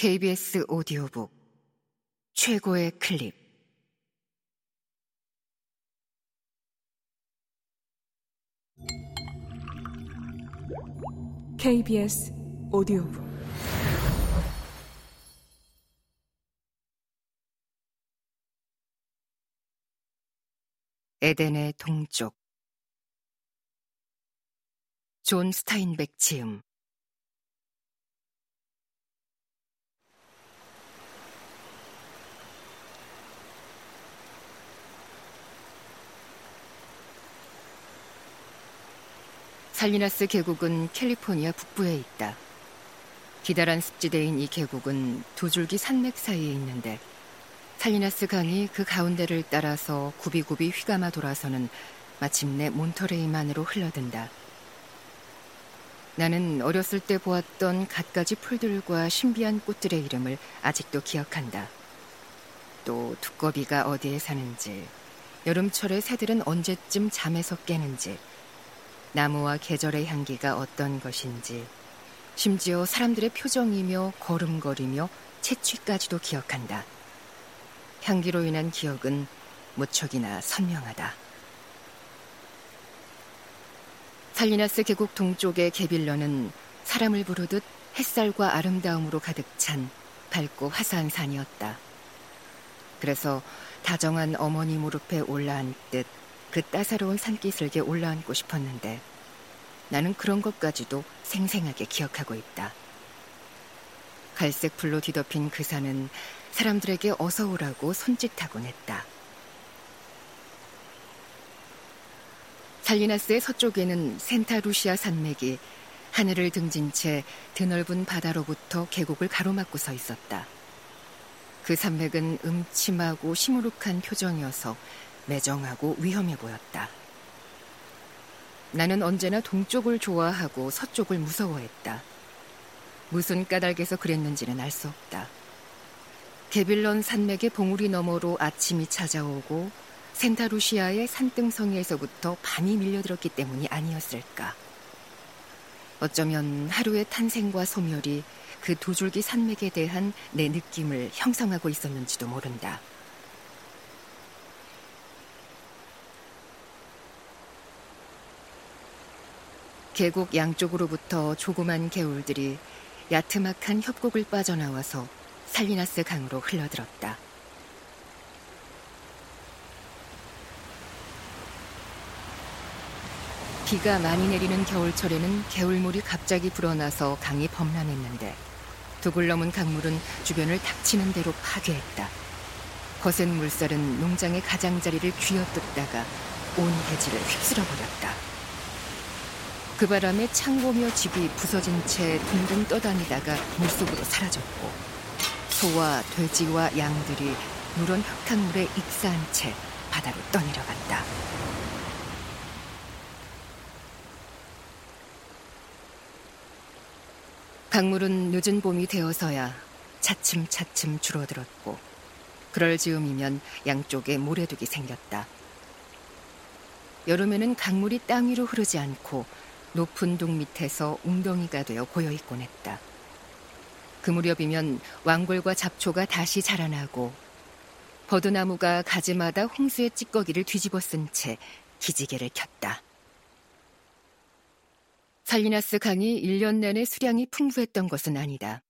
KBS 오디오북 최고의 클립. KBS 오디오북. 에덴의 동쪽. 존 스타인벡 지음 살리나스 계곡은 캘리포니아 북부에 있다. 기다란 습지대인 이 계곡은 두 줄기 산맥 사이에 있는데 살리나스 강이 그 가운데를 따라서 굽이굽이 휘감아 돌아서는 마침내 몬터레이만으로 흘러든다. 나는 어렸을 때 보았던 갖가지 풀들과 신비한 꽃들의 이름을 아직도 기억한다. 또 두꺼비가 어디에 사는지, 여름철에 새들은 언제쯤 잠에서 깨는지, 나무와 계절의 향기가 어떤 것인지, 심지어 사람들의 표정이며 걸음걸이며 채취까지도 기억한다. 향기로 인한 기억은 무척이나 선명하다. 살리나스 계곡 동쪽의 게빌러는 사람을 부르듯 햇살과 아름다움으로 가득 찬 밝고 화사한 산이었다. 그래서 다정한 어머니 무릎에 올라앉듯 그 따사로운 산기슭에 올라앉고 싶었는데 나는 그런 것까지도 생생하게 기억하고 있다. 갈색 불로 뒤덮인 그 산은 사람들에게 어서 오라고 손짓하곤 했다. 살리나스의 서쪽에는 센타루시아 산맥이 하늘을 등진 채 드넓은 바다로부터 계곡을 가로막고 서 있었다. 그 산맥은 음침하고 시무룩한 표정이어서 매정하고 위험해 보였다. 나는 언제나 동쪽을 좋아하고 서쪽을 무서워했다. 무슨 까닭에서 그랬는지는 알 수 없다. 게빌런 산맥의 봉우리 너머로 아침이 찾아오고 센타루시아의 산등성이에서부터 밤이 밀려들었기 때문이 아니었을까. 어쩌면 하루의 탄생과 소멸이 그 두 줄기 산맥에 대한 내 느낌을 형성하고 있었는지도 모른다. 계곡 양쪽으로부터 조그만 개울들이 야트막한 협곡을 빠져나와서 살리나스 강으로 흘러들었다. 비가 많이 내리는 겨울철에는 개울물이 갑자기 불어나서 강이 범람했는데 두글 넘은 강물은 주변을 닥치는 대로 파괴했다. 거센 물살은 농장의 가장자리를 쥐어뜯다가 온 대지를 휩쓸어 버렸다. 그 바람에 창고며 집이 부서진 채 둥둥 떠다니다가 물속으로 사라졌고 소와 돼지와 양들이 누런 흙탕물에 익사한 채 바다로 떠내려갔다. 강물은 늦은 봄이 되어서야 차츰차츰 줄어들었고 그럴 즈음이면 양쪽에 모래둑이 생겼다. 여름에는 강물이 땅 위로 흐르지 않고 높은 동 밑에서 웅덩이가 되어 고여 있곤 했다. 그 무렵이면 왕골과 잡초가 다시 자라나고 버드나무가 가지마다 홍수의 찌꺼기를 뒤집어 쓴 채 기지개를 켰다. 살리나스 강이 1년 내내 수량이 풍부했던 것은 아니다.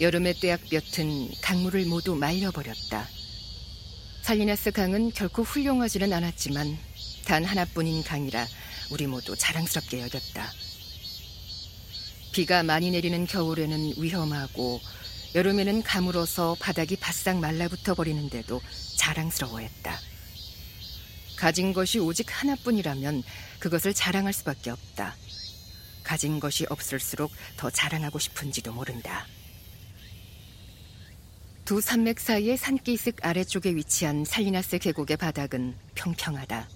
여름의 떼약볕은 강물을 모두 말려버렸다. 살리나스 강은 결코 훌륭하지는 않았지만 단 하나뿐인 강이라 우리 모두 자랑스럽게 여겼다. 비가 많이 내리는 겨울에는 위험하고 여름에는 가물어서 바닥이 바싹 말라붙어 버리는데도 자랑스러워했다. 가진 것이 오직 하나뿐이라면 그것을 자랑할 수밖에 없다. 가진 것이 없을수록 더 자랑하고 싶은지도 모른다. 두 산맥 사이의 산기슭 아래쪽에 위치한 살리나스 계곡의 바닥은 평평하다.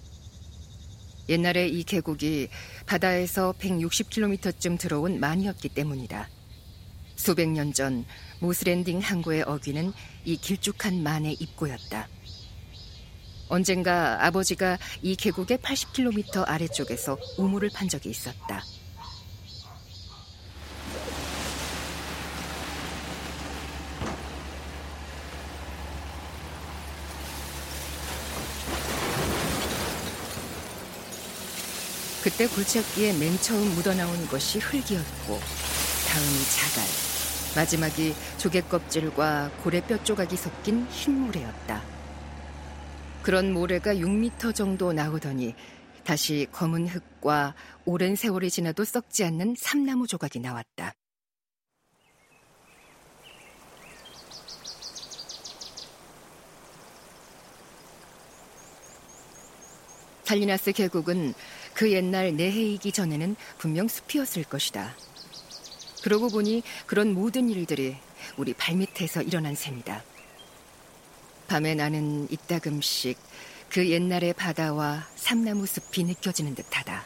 옛날에 이 계곡이 바다에서 160km쯤 들어온 만이었기 때문이다. 수백 년 전 모스랜딩 항구의 어귀는 이 길쭉한 만의 입구였다. 언젠가 아버지가 이 계곡의 80km 아래쪽에서 우물을 판 적이 있었다. 그때 굴착기에 맨 처음 묻어나온 것이 흙이었고 다음이 자갈, 마지막이 조개 껍질과 고래 뼈 조각이 섞인 흰 모래였다. 그런 모래가 6미터 정도 나오더니 다시 검은 흙과 오랜 세월이 지나도 썩지 않는 삼나무 조각이 나왔다. 살리나스 계곡은 그 옛날 내해이기 전에는 분명 숲이었을 것이다. 그러고 보니 그런 모든 일들이 우리 발밑에서 일어난 셈이다. 밤에 나는 이따금씩 그 옛날의 바다와 삼나무 숲이 느껴지는 듯하다.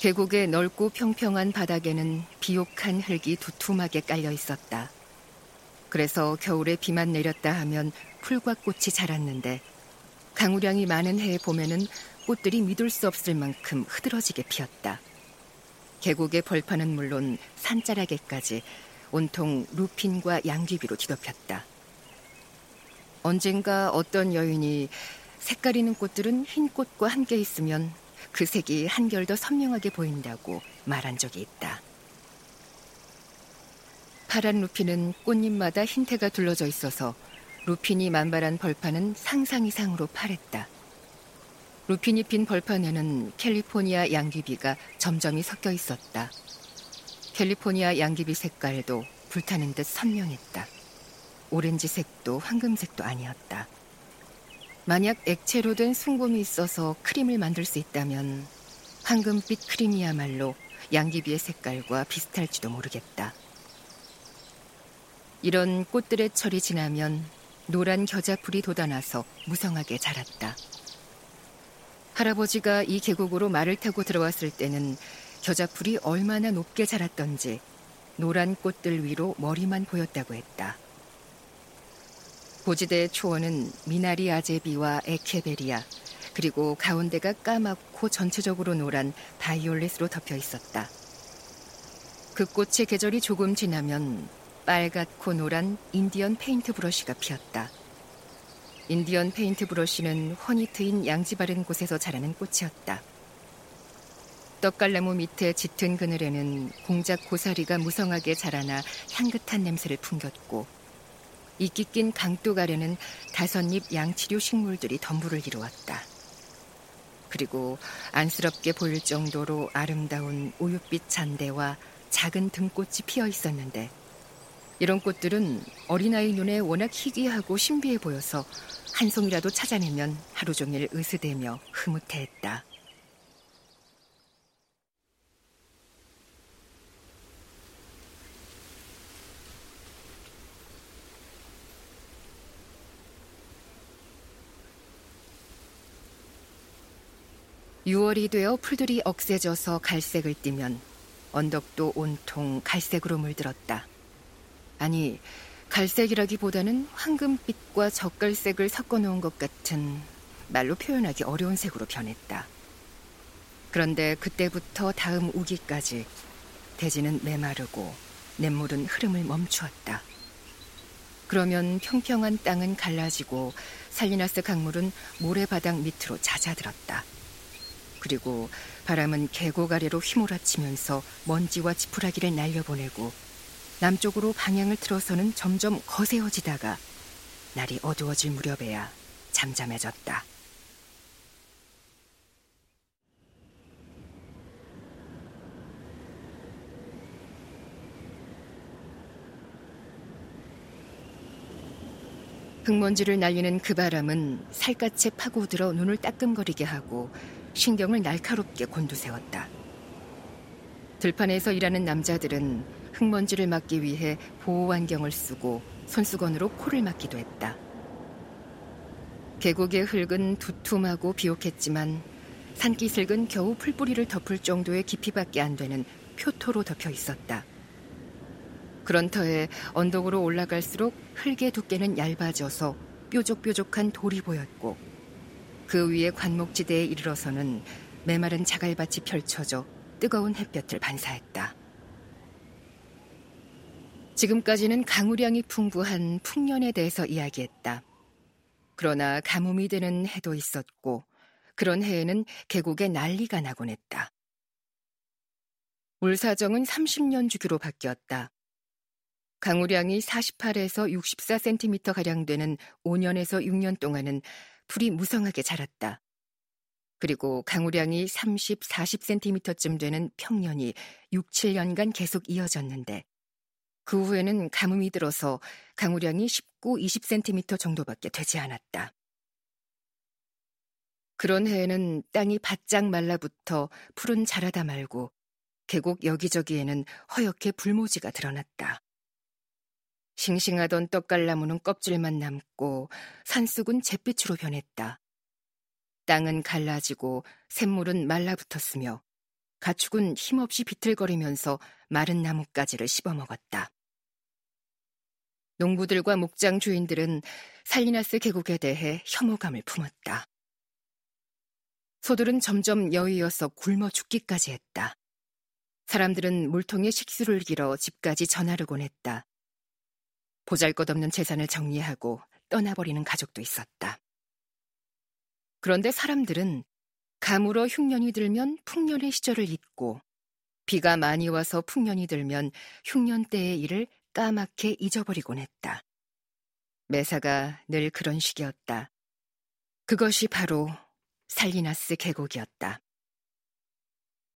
계곡의 넓고 평평한 바닥에는 비옥한 흙이 두툼하게 깔려 있었다. 그래서 겨울에 비만 내렸다 하면 풀과 꽃이 자랐는데 강우량이 많은 해에 봄에는 꽃들이 믿을 수 없을 만큼 흐드러지게 피었다. 계곡의 벌판은 물론 산자락에까지 온통 루핀과 양귀비로 뒤덮였다. 언젠가 어떤 여인이 색깔 있는 꽃들은 흰 꽃과 함께 있으면 그 색이 한결 더 선명하게 보인다고 말한 적이 있다. 파란 루핀은 꽃잎마다 흰태가 둘러져 있어서 루핀이 만발한 벌판은 상상 이상으로 파랬다. 루핀이 핀 벌판에는 캘리포니아 양귀비가 점점이 섞여 있었다. 캘리포니아 양귀비 색깔도 불타는 듯 선명했다. 오렌지색도 황금색도 아니었다. 만약 액체로 된 순곰이 있어서 크림을 만들 수 있다면 황금빛 크림이야말로 양귀비의 색깔과 비슷할지도 모르겠다. 이런 꽃들의 철이 지나면 노란 겨자풀이 돋아나서 무성하게 자랐다. 할아버지가 이 계곡으로 말을 타고 들어왔을 때는 겨자풀이 얼마나 높게 자랐던지 노란 꽃들 위로 머리만 보였다고 했다. 고지대의 초원은 미나리 아제비와 에케베리아 그리고 가운데가 까맣고 전체적으로 노란 바이올렛으로 덮여 있었다. 그 꽃의 계절이 조금 지나면 빨갛고 노란 Indian paintbrush가 피었다. Indian paintbrush는 훤히 트인 양지 바른 곳에서 자라는 꽃이었다. 떡갈나무 밑에 짙은 그늘에는 공작 고사리가 무성하게 자라나 향긋한 냄새를 풍겼고 이끼 낀 강둑 아래는 다섯 잎 양치류 식물들이 덤불을 이루었다. 그리고 안쓰럽게 보일 정도로 아름다운 우윳빛 잔대와 작은 등꽃이 피어 있었는데 이런 꽃들은 어린아이 눈에 워낙 희귀하고 신비해 보여서 한 송이라도 찾아내면 하루 종일 으스대며 흐뭇해했다. 유월이 되어 풀들이 억세져서 갈색을 띠면 언덕도 온통 갈색으로 물들었다. 아니, 갈색이라기보다는 황금빛과 젓갈색을 섞어 놓은 것 같은 말로 표현하기 어려운 색으로 변했다. 그런데 그때부터 다음 우기까지 대지는 메마르고 냇물은 흐름을 멈추었다. 그러면 평평한 땅은 갈라지고 살리나스 강물은 모래바닥 밑으로 잦아들었다. 그리고 바람은 계곡 아래로 휘몰아치면서 먼지와 지푸라기를 날려보내고 남쪽으로 방향을 틀어서는 점점 거세어지다가 날이 어두워질 무렵에야 잠잠해졌다. 흙먼지를 날리는 그 바람은 살갗에 파고들어 눈을 따끔거리게 하고 신경을 날카롭게 곤두세웠다. 들판에서 일하는 남자들은 흙먼지를 막기 위해 보호 안경을 쓰고 손수건으로 코를 막기도 했다. 계곡의 흙은 두툼하고 비옥했지만 산기슭은 겨우 풀뿌리를 덮을 정도의 깊이밖에 안 되는 표토로 덮여 있었다. 그런 터에 언덕으로 올라갈수록 흙의 두께는 얇아져서 뾰족뾰족한 돌이 보였고 그 위에 관목지대에 이르러서는 메마른 자갈밭이 펼쳐져 뜨거운 햇볕을 반사했다. 지금까지는 강우량이 풍부한 풍년에 대해서 이야기했다. 그러나 가뭄이 되는 해도 있었고 그런 해에는 계곡에 난리가 나곤 했다. 물사정은 30년 주기로 바뀌었다. 강우량이 48에서 64cm 가량 되는 5년에서 6년 동안은 풀이 무성하게 자랐다. 그리고 강우량이 30, 40cm쯤 되는 평년이 6, 7년간 계속 이어졌는데 그 후에는 가뭄이 들어서 강우량이 19, 20cm 정도밖에 되지 않았다. 그런 해에는 땅이 바짝 말라붙어 풀은 자라다 말고 계곡 여기저기에는 허옇게 불모지가 드러났다. 싱싱하던 떡갈나무는 껍질만 남고 산쑥은 잿빛으로 변했다. 땅은 갈라지고 샘물은 말라붙었으며 가축은 힘없이 비틀거리면서 마른 나뭇가지를 씹어먹었다. 농부들과 목장 주인들은 살리나스 계곡에 대해 혐오감을 품었다. 소들은 점점 여의어서 굶어 죽기까지 했다. 사람들은 물통에 식수를 길어 집까지 전하르곤 했다. 보잘 것 없는 재산을 정리하고 떠나버리는 가족도 있었다. 그런데 사람들은 가물어 흉년이 들면 풍년의 시절을 잊고 비가 많이 와서 풍년이 들면 흉년 때의 일을 까맣게 잊어버리곤 했다. 매사가 늘 그런 식이었다. 그것이 바로 살리나스 계곡이었다.